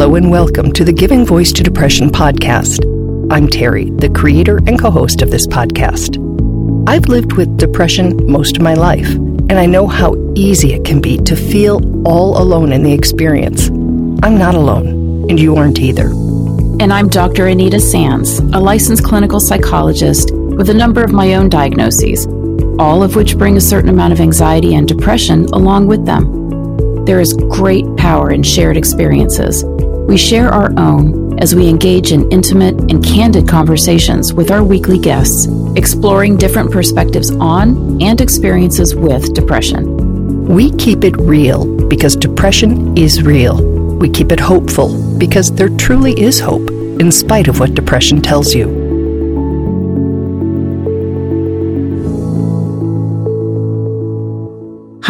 Hello and welcome to the Giving Voice to Depression podcast. I'm Terry, the creator and co host of this podcast. I've lived with depression most of my life, and I know how easy it can be to feel all alone in the experience. I'm not alone, and you aren't either. And I'm Dr. Anita Sands, a licensed clinical psychologist with a number of my own diagnoses, all of which bring a certain amount of anxiety and depression along with them. There is great power in shared experiences. We share our own as we engage in intimate and candid conversations with our weekly guests, exploring different perspectives on and experiences with depression. We keep it real because depression is real. We keep it hopeful because there truly is hope, in spite of what depression tells you.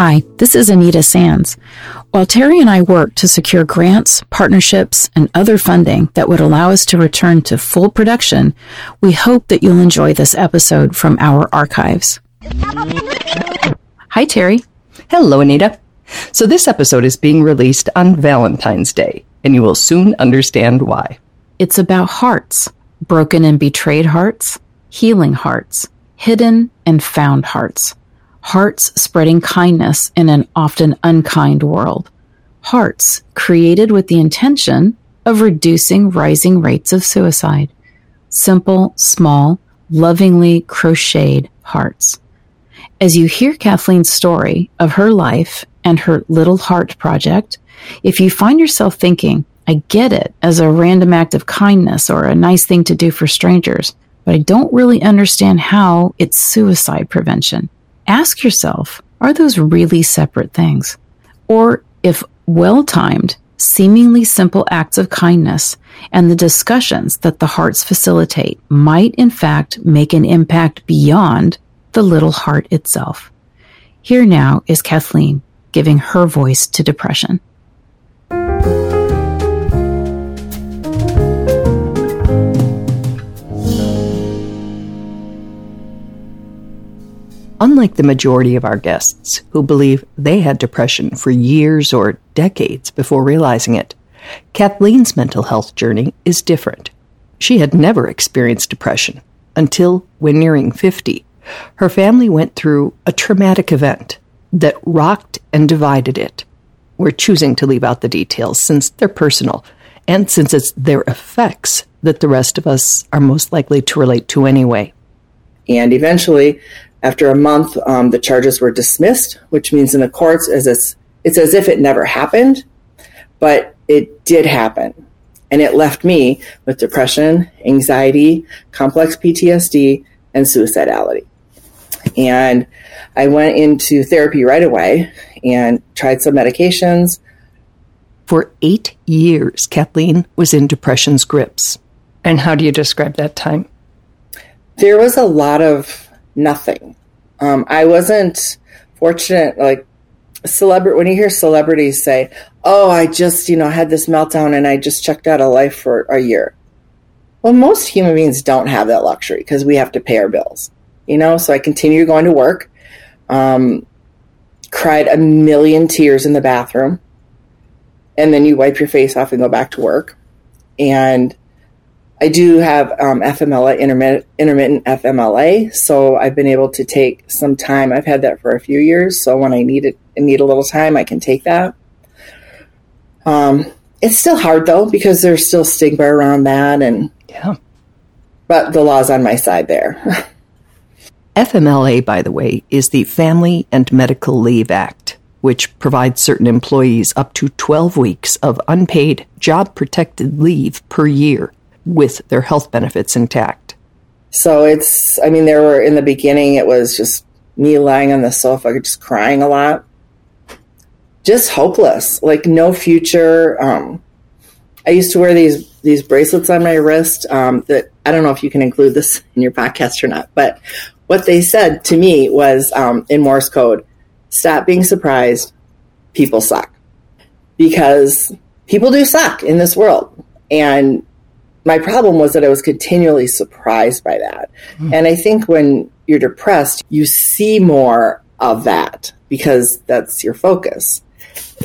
Hi, this is Anita Sands. While Terry and I work to secure grants, partnerships, and other funding that would allow us to return to full production, we hope that you'll enjoy this episode from our archives. Hi, Terry. Hello, Anita. So, this episode is being released on Valentine's Day, and you will soon understand why. It's about hearts broken and betrayed hearts, healing hearts, hidden and found hearts hearts spreading kindness in an often unkind world. Hearts created with the intention of reducing rising rates of suicide. Simple, small, lovingly crocheted hearts. As you hear Kathleen's story of her life and her Little Heart Project, if you find yourself thinking, I get it as a random act of kindness or a nice thing to do for strangers, but I don't really understand how it's suicide prevention ask yourself are those really separate things? Or if well timed, seemingly simple acts of kindness and the discussions that the hearts facilitate might in fact make an impact beyond the little heart itself. Here now is Kathleen giving her voice to depression. Unlike the majority of our guests who believe they had depression for years or decades before realizing it, Kathleen's mental health journey is different. She had never experienced depression until, when nearing 50, her family went through a traumatic event that rocked and divided it. We're choosing to leave out the details since they're personal and since it's their effects that the rest of us are most likely to relate to anyway. And eventually, after a month, um, the charges were dismissed, which means in the courts, as it's, it's as if it never happened, but it did happen. And it left me with depression, anxiety, complex PTSD, and suicidality. And I went into therapy right away and tried some medications. For eight years, Kathleen was in depression's grips. And how do you describe that time? There was a lot of nothing. Um, I wasn't fortunate, like, celebrity when you hear celebrities say oh i just you know had this meltdown and i just checked out of life for a year. Well most human beings don't have that luxury because we have to pay our bills you know? So i continued going to work um, cried a million tears in the bathroom and then you wipe your face off and go back to work. And I do have um, FMLA, intermittent, intermittent FMLA, so I've been able to take some time. I've had that for a few years, so when I need it, need a little time, I can take that. Um, it's still hard though because there's still stigma around that, and yeah, but the law's on my side there. FMLA, by the way, is the Family and Medical Leave Act, which provides certain employees up to 12 weeks of unpaid job protected leave per year with their health benefits intact. So it's, I mean, there were in the beginning, it was just me lying on the sofa, just crying a lot, just hopeless, like no future. Um, I used to wear these these bracelets on my wrist um, that I don't know if you can include this in your podcast or not, but what they said to me was um, in Morse code: "Stop being surprised. People suck," because people do suck in this world, and my problem was that I was continually surprised by that. Mm. And I think when you're depressed, you see more of that because that's your focus.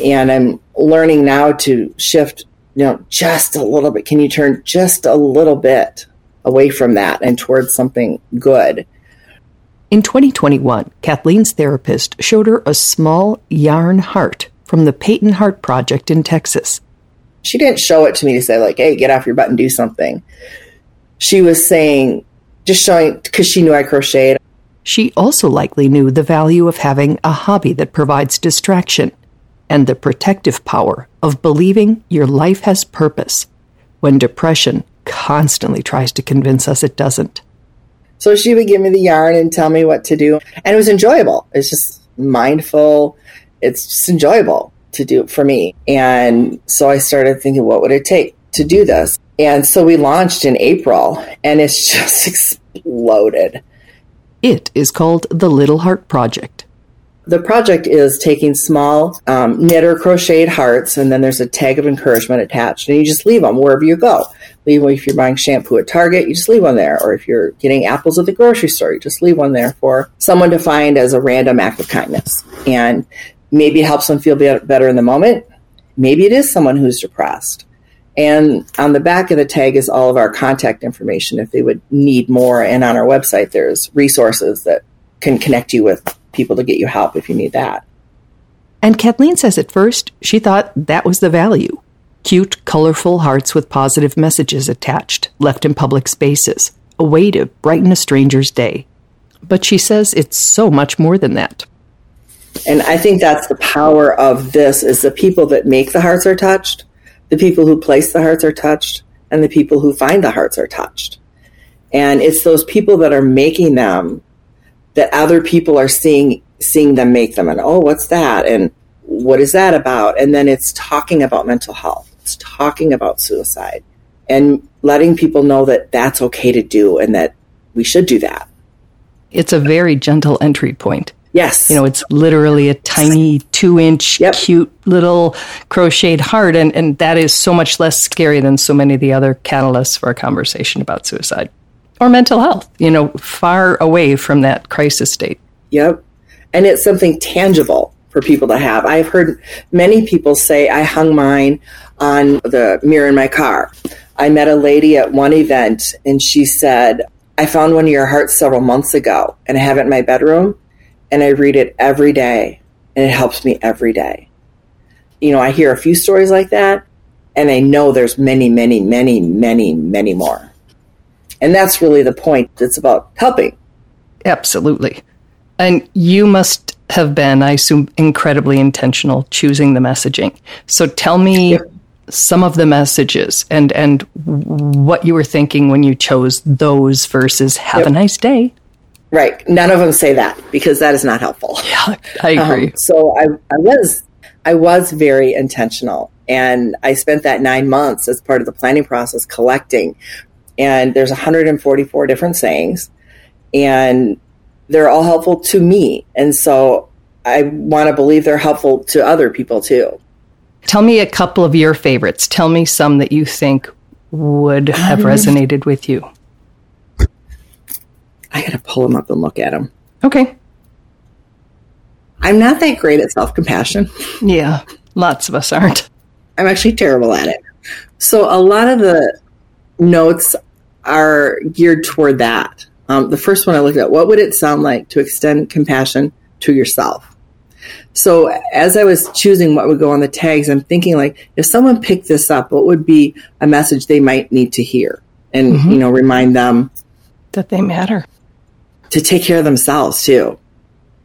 And I'm learning now to shift you know, just a little bit. Can you turn just a little bit away from that and towards something good? In 2021, Kathleen's therapist showed her a small yarn heart from the Peyton Heart Project in Texas. She didn't show it to me to say, like, hey, get off your butt and do something. She was saying, just showing, because she knew I crocheted. She also likely knew the value of having a hobby that provides distraction and the protective power of believing your life has purpose when depression constantly tries to convince us it doesn't. So she would give me the yarn and tell me what to do. And it was enjoyable. It's just mindful. It's just enjoyable to do it for me. And so I started thinking, what would it take to do this? And so we launched in April and it's just exploded. It is called the Little Heart Project. The project is taking small um, knit or crocheted hearts, and then there's a tag of encouragement attached, and you just leave them wherever you go. Leave them if you're buying shampoo at Target, you just leave one there, or if you're getting apples at the grocery store, you just leave one there for someone to find as a random act of kindness. And maybe it helps them feel better in the moment. Maybe it is someone who's depressed. And on the back of the tag is all of our contact information if they would need more. And on our website, there's resources that can connect you with people to get you help if you need that. And Kathleen says at first she thought that was the value cute, colorful hearts with positive messages attached, left in public spaces, a way to brighten a stranger's day. But she says it's so much more than that. And I think that's the power of this is the people that make the hearts are touched, the people who place the hearts are touched, and the people who find the hearts are touched. And it's those people that are making them that other people are seeing seeing them make them. And oh what's that? And what is that about? And then it's talking about mental health. It's talking about suicide and letting people know that that's okay to do and that we should do that. It's a very gentle entry point Yes. You know, it's literally a tiny two inch, yep. cute little crocheted heart. And, and that is so much less scary than so many of the other catalysts for a conversation about suicide or mental health, you know, far away from that crisis state. Yep. And it's something tangible for people to have. I've heard many people say, I hung mine on the mirror in my car. I met a lady at one event and she said, I found one of your hearts several months ago and I have it in my bedroom and I read it every day and it helps me every day. You know, I hear a few stories like that and I know there's many, many, many, many, many more. And that's really the point. It's about helping. Absolutely. And you must have been, I assume, incredibly intentional choosing the messaging. So tell me some of the messages and, and what you were thinking when you chose those versus have a nice day. Right. None of them say that because that is not helpful. Yeah, I agree. Um, so I, I was I was very intentional and I spent that nine months as part of the planning process collecting and there's 144 different sayings and they're all helpful to me and so i want to believe they're helpful to other people too tell me a couple of your favorites tell me some that you think would have um, resonated with you i gotta pull them up and look at them okay i'm not that great at self-compassion yeah lots of us aren't i'm actually terrible at it so a lot of the notes are geared toward that. Um, the first one I looked at, what would it sound like to extend compassion to yourself? So as I was choosing what would go on the tags, I'm thinking like, if someone picked this up, what would be a message they might need to hear? And, mm-hmm. you know, remind them that they matter. To take care of themselves too.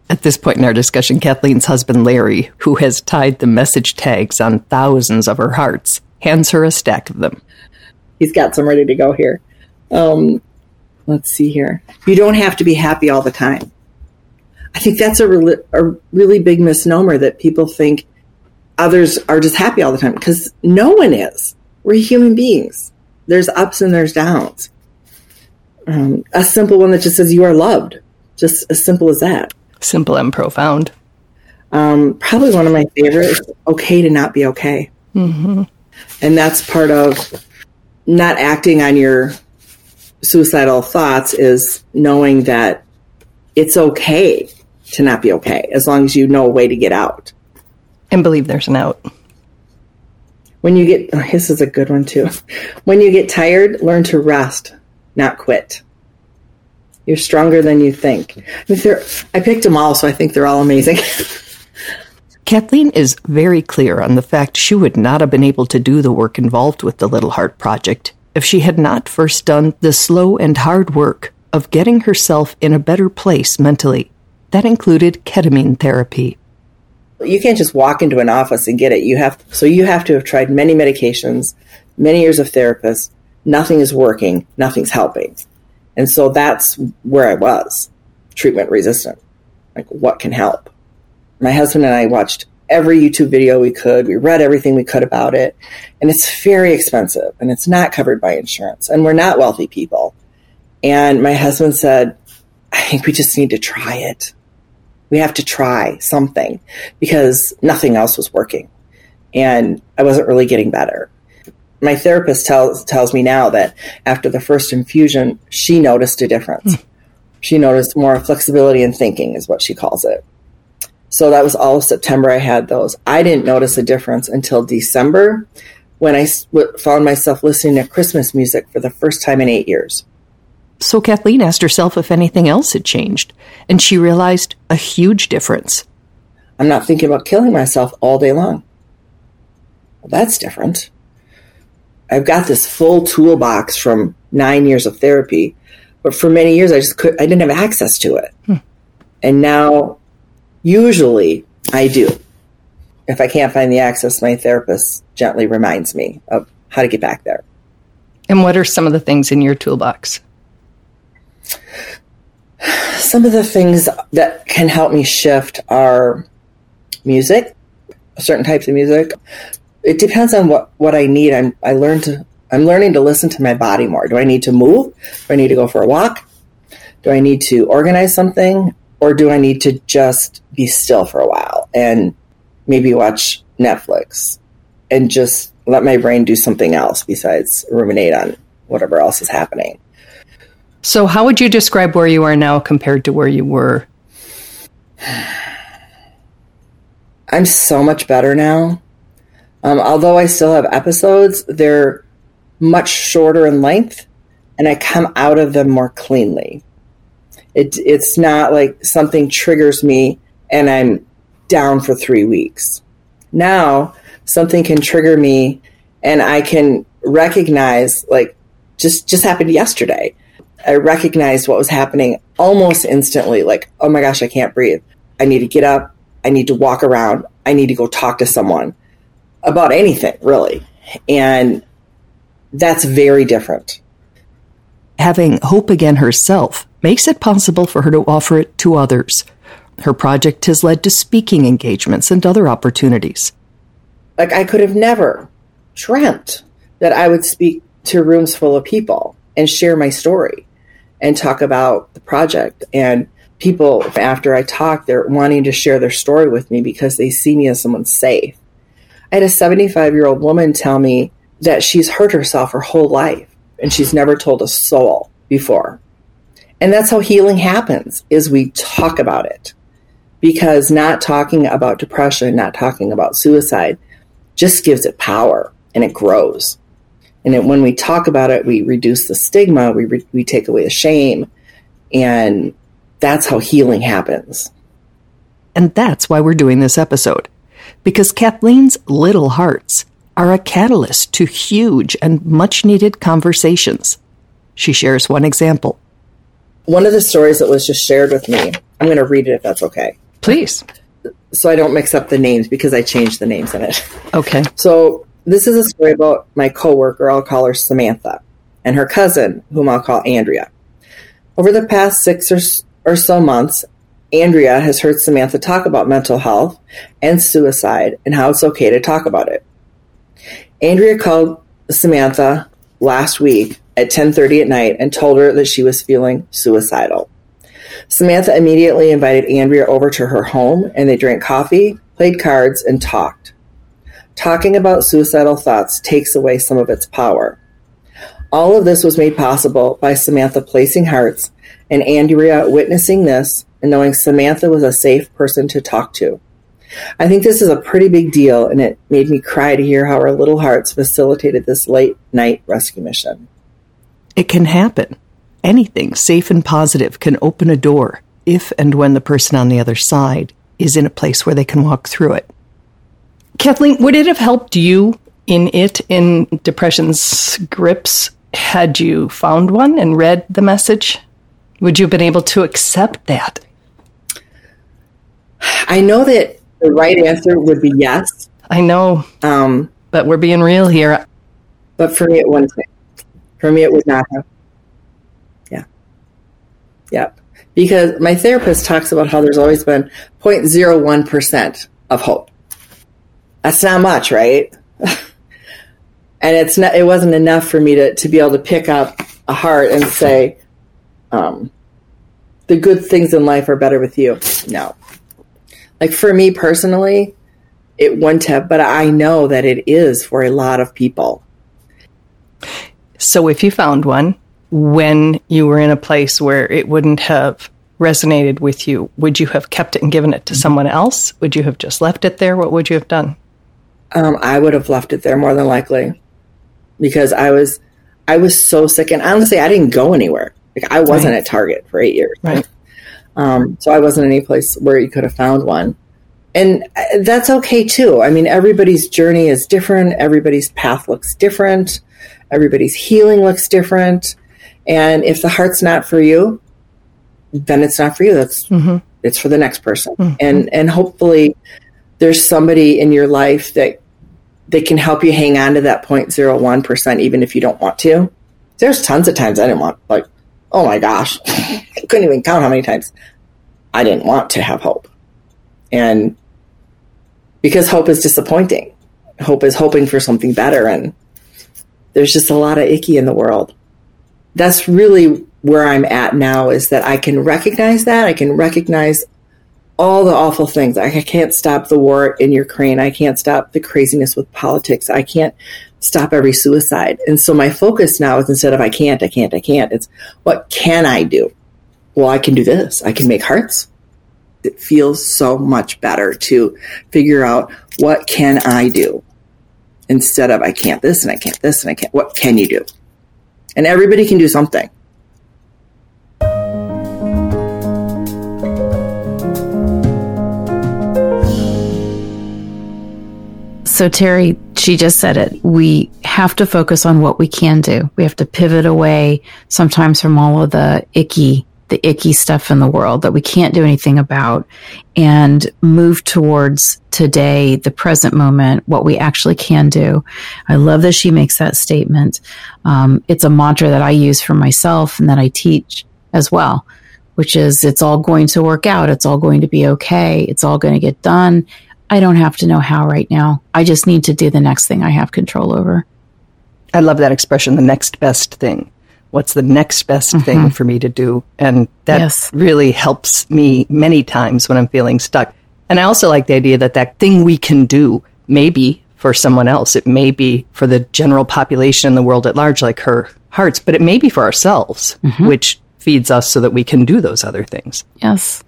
At this point in our discussion, Kathleen's husband Larry, who has tied the message tags on thousands of her hearts, hands her a stack of them. He's got some ready to go here. Um, let's see here. You don't have to be happy all the time. I think that's a really, a really big misnomer that people think others are just happy all the time because no one is. We're human beings. There's ups and there's downs. Um, a simple one that just says you are loved, just as simple as that. Simple and profound. Um, probably one of my favorites. Okay to not be okay, mm-hmm. and that's part of not acting on your suicidal thoughts is knowing that it's okay to not be okay as long as you know a way to get out and believe there's an out. When you get, oh, this is a good one too. When you get tired, learn to rest, not quit. You're stronger than you think. I, I picked them all, so I think they're all amazing. Kathleen is very clear on the fact she would not have been able to do the work involved with the Little Heart Project if she had not first done the slow and hard work of getting herself in a better place mentally. That included ketamine therapy. You can't just walk into an office and get it. You have so you have to have tried many medications, many years of therapists. Nothing is working, nothing's helping. And so that's where I was, treatment resistant. Like what can help? My husband and I watched every YouTube video we could. We read everything we could about it. And it's very expensive and it's not covered by insurance. And we're not wealthy people. And my husband said, I think we just need to try it. We have to try something because nothing else was working. And I wasn't really getting better. My therapist tells tells me now that after the first infusion, she noticed a difference. Mm. She noticed more flexibility in thinking, is what she calls it. So that was all of September I had those. I didn't notice a difference until December when I found myself listening to Christmas music for the first time in eight years. So Kathleen asked herself if anything else had changed, and she realized a huge difference. I'm not thinking about killing myself all day long. Well, that's different. I've got this full toolbox from nine years of therapy, but for many years I just could I didn't have access to it. Hmm. And now usually I do. If I can't find the access, my therapist gently reminds me of how to get back there. And what are some of the things in your toolbox? Some of the things that can help me shift are music, certain types of music. It depends on what, what I need. I'm I learn to I'm learning to listen to my body more. Do I need to move? Do I need to go for a walk? Do I need to organize something? Or do I need to just be still for a while and maybe watch Netflix and just let my brain do something else besides ruminate on whatever else is happening? So, how would you describe where you are now compared to where you were? I'm so much better now. Um, although I still have episodes, they're much shorter in length, and I come out of them more cleanly. It, it's not like something triggers me and I'm down for three weeks. Now, something can trigger me, and I can recognize, like, just just happened yesterday. I recognized what was happening almost instantly like, oh my gosh, I can't breathe. I need to get up. I need to walk around. I need to go talk to someone about anything, really. And that's very different. Having hope again herself makes it possible for her to offer it to others. Her project has led to speaking engagements and other opportunities. Like, I could have never dreamt that I would speak to rooms full of people and share my story and talk about the project. And people, after I talk, they're wanting to share their story with me because they see me as someone safe. I had a 75 year old woman tell me that she's hurt herself her whole life and she's never told a soul before. And that's how healing happens is we talk about it. Because not talking about depression, not talking about suicide just gives it power and it grows. And it, when we talk about it, we reduce the stigma, we, re- we take away the shame, and that's how healing happens. And that's why we're doing this episode. Because Kathleen's little hearts are a catalyst to huge and much needed conversations. She shares one example. One of the stories that was just shared with me, I'm going to read it if that's okay. Please. So I don't mix up the names because I changed the names in it. Okay. So this is a story about my coworker, I'll call her Samantha, and her cousin, whom I'll call Andrea. Over the past six or, or so months, Andrea has heard Samantha talk about mental health and suicide and how it's okay to talk about it. Andrea called Samantha last week at 10:30 at night and told her that she was feeling suicidal. Samantha immediately invited Andrea over to her home and they drank coffee, played cards, and talked. Talking about suicidal thoughts takes away some of its power. All of this was made possible by Samantha placing hearts and Andrea witnessing this and knowing Samantha was a safe person to talk to. I think this is a pretty big deal, and it made me cry to hear how our little hearts facilitated this late night rescue mission. It can happen. Anything safe and positive can open a door if and when the person on the other side is in a place where they can walk through it. Kathleen, would it have helped you in it, in depression's grips, had you found one and read the message? Would you have been able to accept that? I know that the right answer would be yes. I know, Um, but we're being real here. but for me, it wouldn't. For me, it would not have. Yeah. Yep. Because my therapist talks about how there's always been 0.01% of hope. That's not much, right? and it's not, it wasn't enough for me to, to be able to pick up a heart and say, um, the good things in life are better with you. No. Like for me personally, it wouldn't have, but I know that it is for a lot of people. So if you found one when you were in a place where it wouldn't have resonated with you, would you have kept it and given it to someone else? Would you have just left it there? What would you have done? Um, I would have left it there more than likely because I was, I was so sick, and honestly, I didn't go anywhere. Like I wasn't Right. at Target for eight years, Right. Um, so I wasn't any place where you could have found one, and uh, that's okay too. I mean, everybody's journey is different. Everybody's path looks different. Everybody's healing looks different, and if the heart's not for you, then it's not for you. That's it's for the next person, and and hopefully there's somebody in your life that that can help you hang on to that 0.01% even if you don't want to. There's tons of times I didn't want like, oh my gosh. I couldn't even count how many times I didn't want to have hope. And because hope is disappointing. Hope is hoping for something better and there's just a lot of icky in the world. That's really where I'm at now is that I can recognize that. I can recognize all the awful things. I can't stop the war in Ukraine. I can't stop the craziness with politics. I can't stop every suicide. And so my focus now is instead of I can't, I can't, I can't, it's what can I do? Well, I can do this. I can make hearts. It feels so much better to figure out what can I do instead of I can't this and I can't this and I can't. What can you do? And everybody can do something. So, Terry, she just said it. We have to focus on what we can do. We have to pivot away sometimes from all of the icky, the icky stuff in the world that we can't do anything about and move towards today, the present moment, what we actually can do. I love that she makes that statement. Um, it's a mantra that I use for myself and that I teach as well, which is it's all going to work out. It's all going to be okay. It's all going to get done. I don't have to know how right now. I just need to do the next thing I have control over. I love that expression, the next best thing. What's the next best mm-hmm. thing for me to do? And that Yes. really helps me many times when I'm feeling stuck. And I also like the idea that that thing we can do maybe for someone else. It may be for the general population in the world at large, like her hearts, but it may be for ourselves, mm-hmm. which feeds us so that we can do those other things. Yes.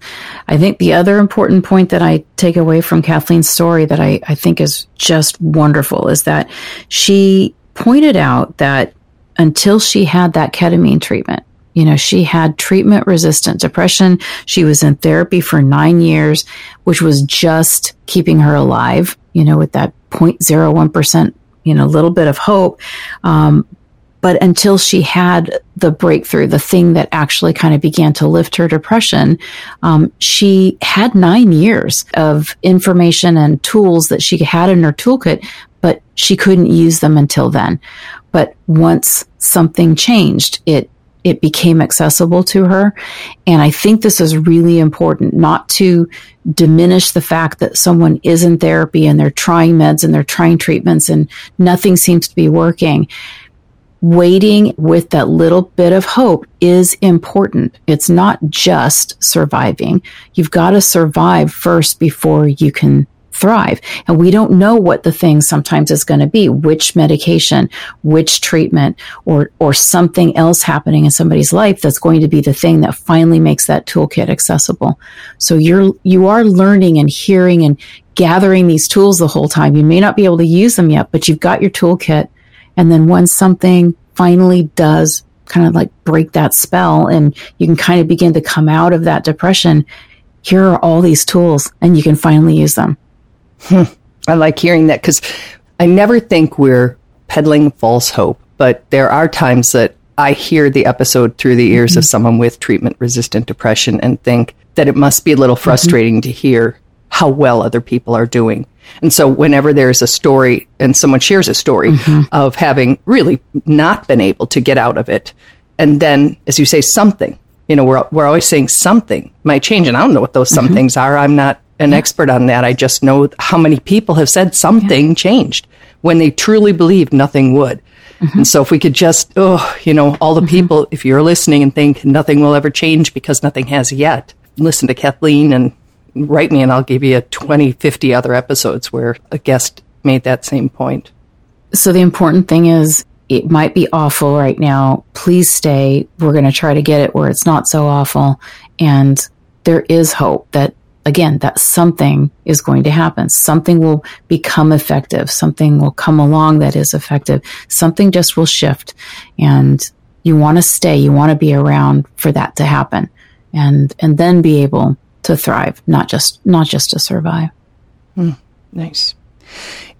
I think the other important point that I take away from Kathleen's story that I, I think is just wonderful is that she pointed out that until she had that ketamine treatment, you know, she had treatment resistant depression. She was in therapy for nine years, which was just keeping her alive, you know, with that 0.01%, you know, little bit of hope. Um, but until she had the breakthrough, the thing that actually kind of began to lift her depression, um, she had nine years of information and tools that she had in her toolkit, but she couldn't use them until then. But once something changed, it it became accessible to her. And I think this is really important not to diminish the fact that someone is in therapy and they're trying meds and they're trying treatments and nothing seems to be working waiting with that little bit of hope is important. It's not just surviving. You've got to survive first before you can thrive. And we don't know what the thing sometimes is going to be, which medication, which treatment, or, or something else happening in somebody's life that's going to be the thing that finally makes that toolkit accessible. So you're, you are learning and hearing and gathering these tools the whole time. You may not be able to use them yet, but you've got your toolkit. And then once something finally does kind of like break that spell and you can kind of begin to come out of that depression, here are all these tools and you can finally use them. Hmm. I like hearing that because I never think we're peddling false hope, but there are times that I hear the episode through the ears mm-hmm. of someone with treatment resistant depression and think that it must be a little mm-hmm. frustrating mm-hmm. to hear how well other people are doing. And so whenever there's a story and someone shares a story mm-hmm. of having really not been able to get out of it, and then, as you say, something, you know, we're, we're always saying something might change. And I don't know what those some mm-hmm. things are. I'm not an yeah. expert on that. I just know how many people have said something yeah. changed when they truly believed nothing would. Mm-hmm. And so if we could just, oh, you know, all the mm-hmm. people, if you're listening and think nothing will ever change because nothing has yet, listen to Kathleen and write me and I'll give you 20, 50 other episodes where a guest made that same point. So the important thing is it might be awful right now. Please stay. We're going to try to get it where it's not so awful. And there is hope that again, that something is going to happen. Something will become effective. Something will come along that is effective. Something just will shift. And you want to stay. You want to be around for that to happen and, and then be able to thrive, not just not just to survive. Mm, nice.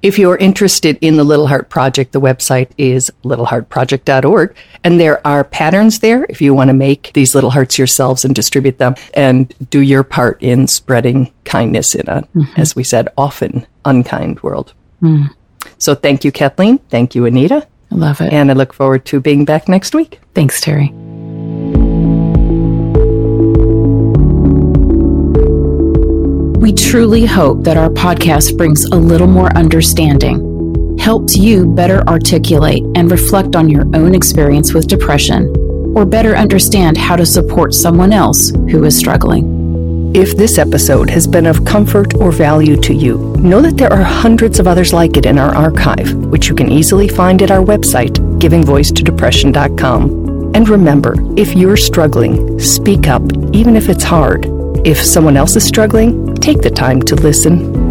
If you're interested in the Little Heart Project, the website is littleheartproject.org. And there are patterns there if you want to make these little hearts yourselves and distribute them and do your part in spreading kindness in a, mm-hmm. as we said, often unkind world. Mm. So thank you, Kathleen. Thank you, Anita. I love it. And I look forward to being back next week. Thanks, Terry. Truly hope that our podcast brings a little more understanding, helps you better articulate and reflect on your own experience with depression, or better understand how to support someone else who is struggling. If this episode has been of comfort or value to you, know that there are hundreds of others like it in our archive, which you can easily find at our website, givingvoicetodepression.com. And remember, if you're struggling, speak up, even if it's hard. If someone else is struggling, take the time to listen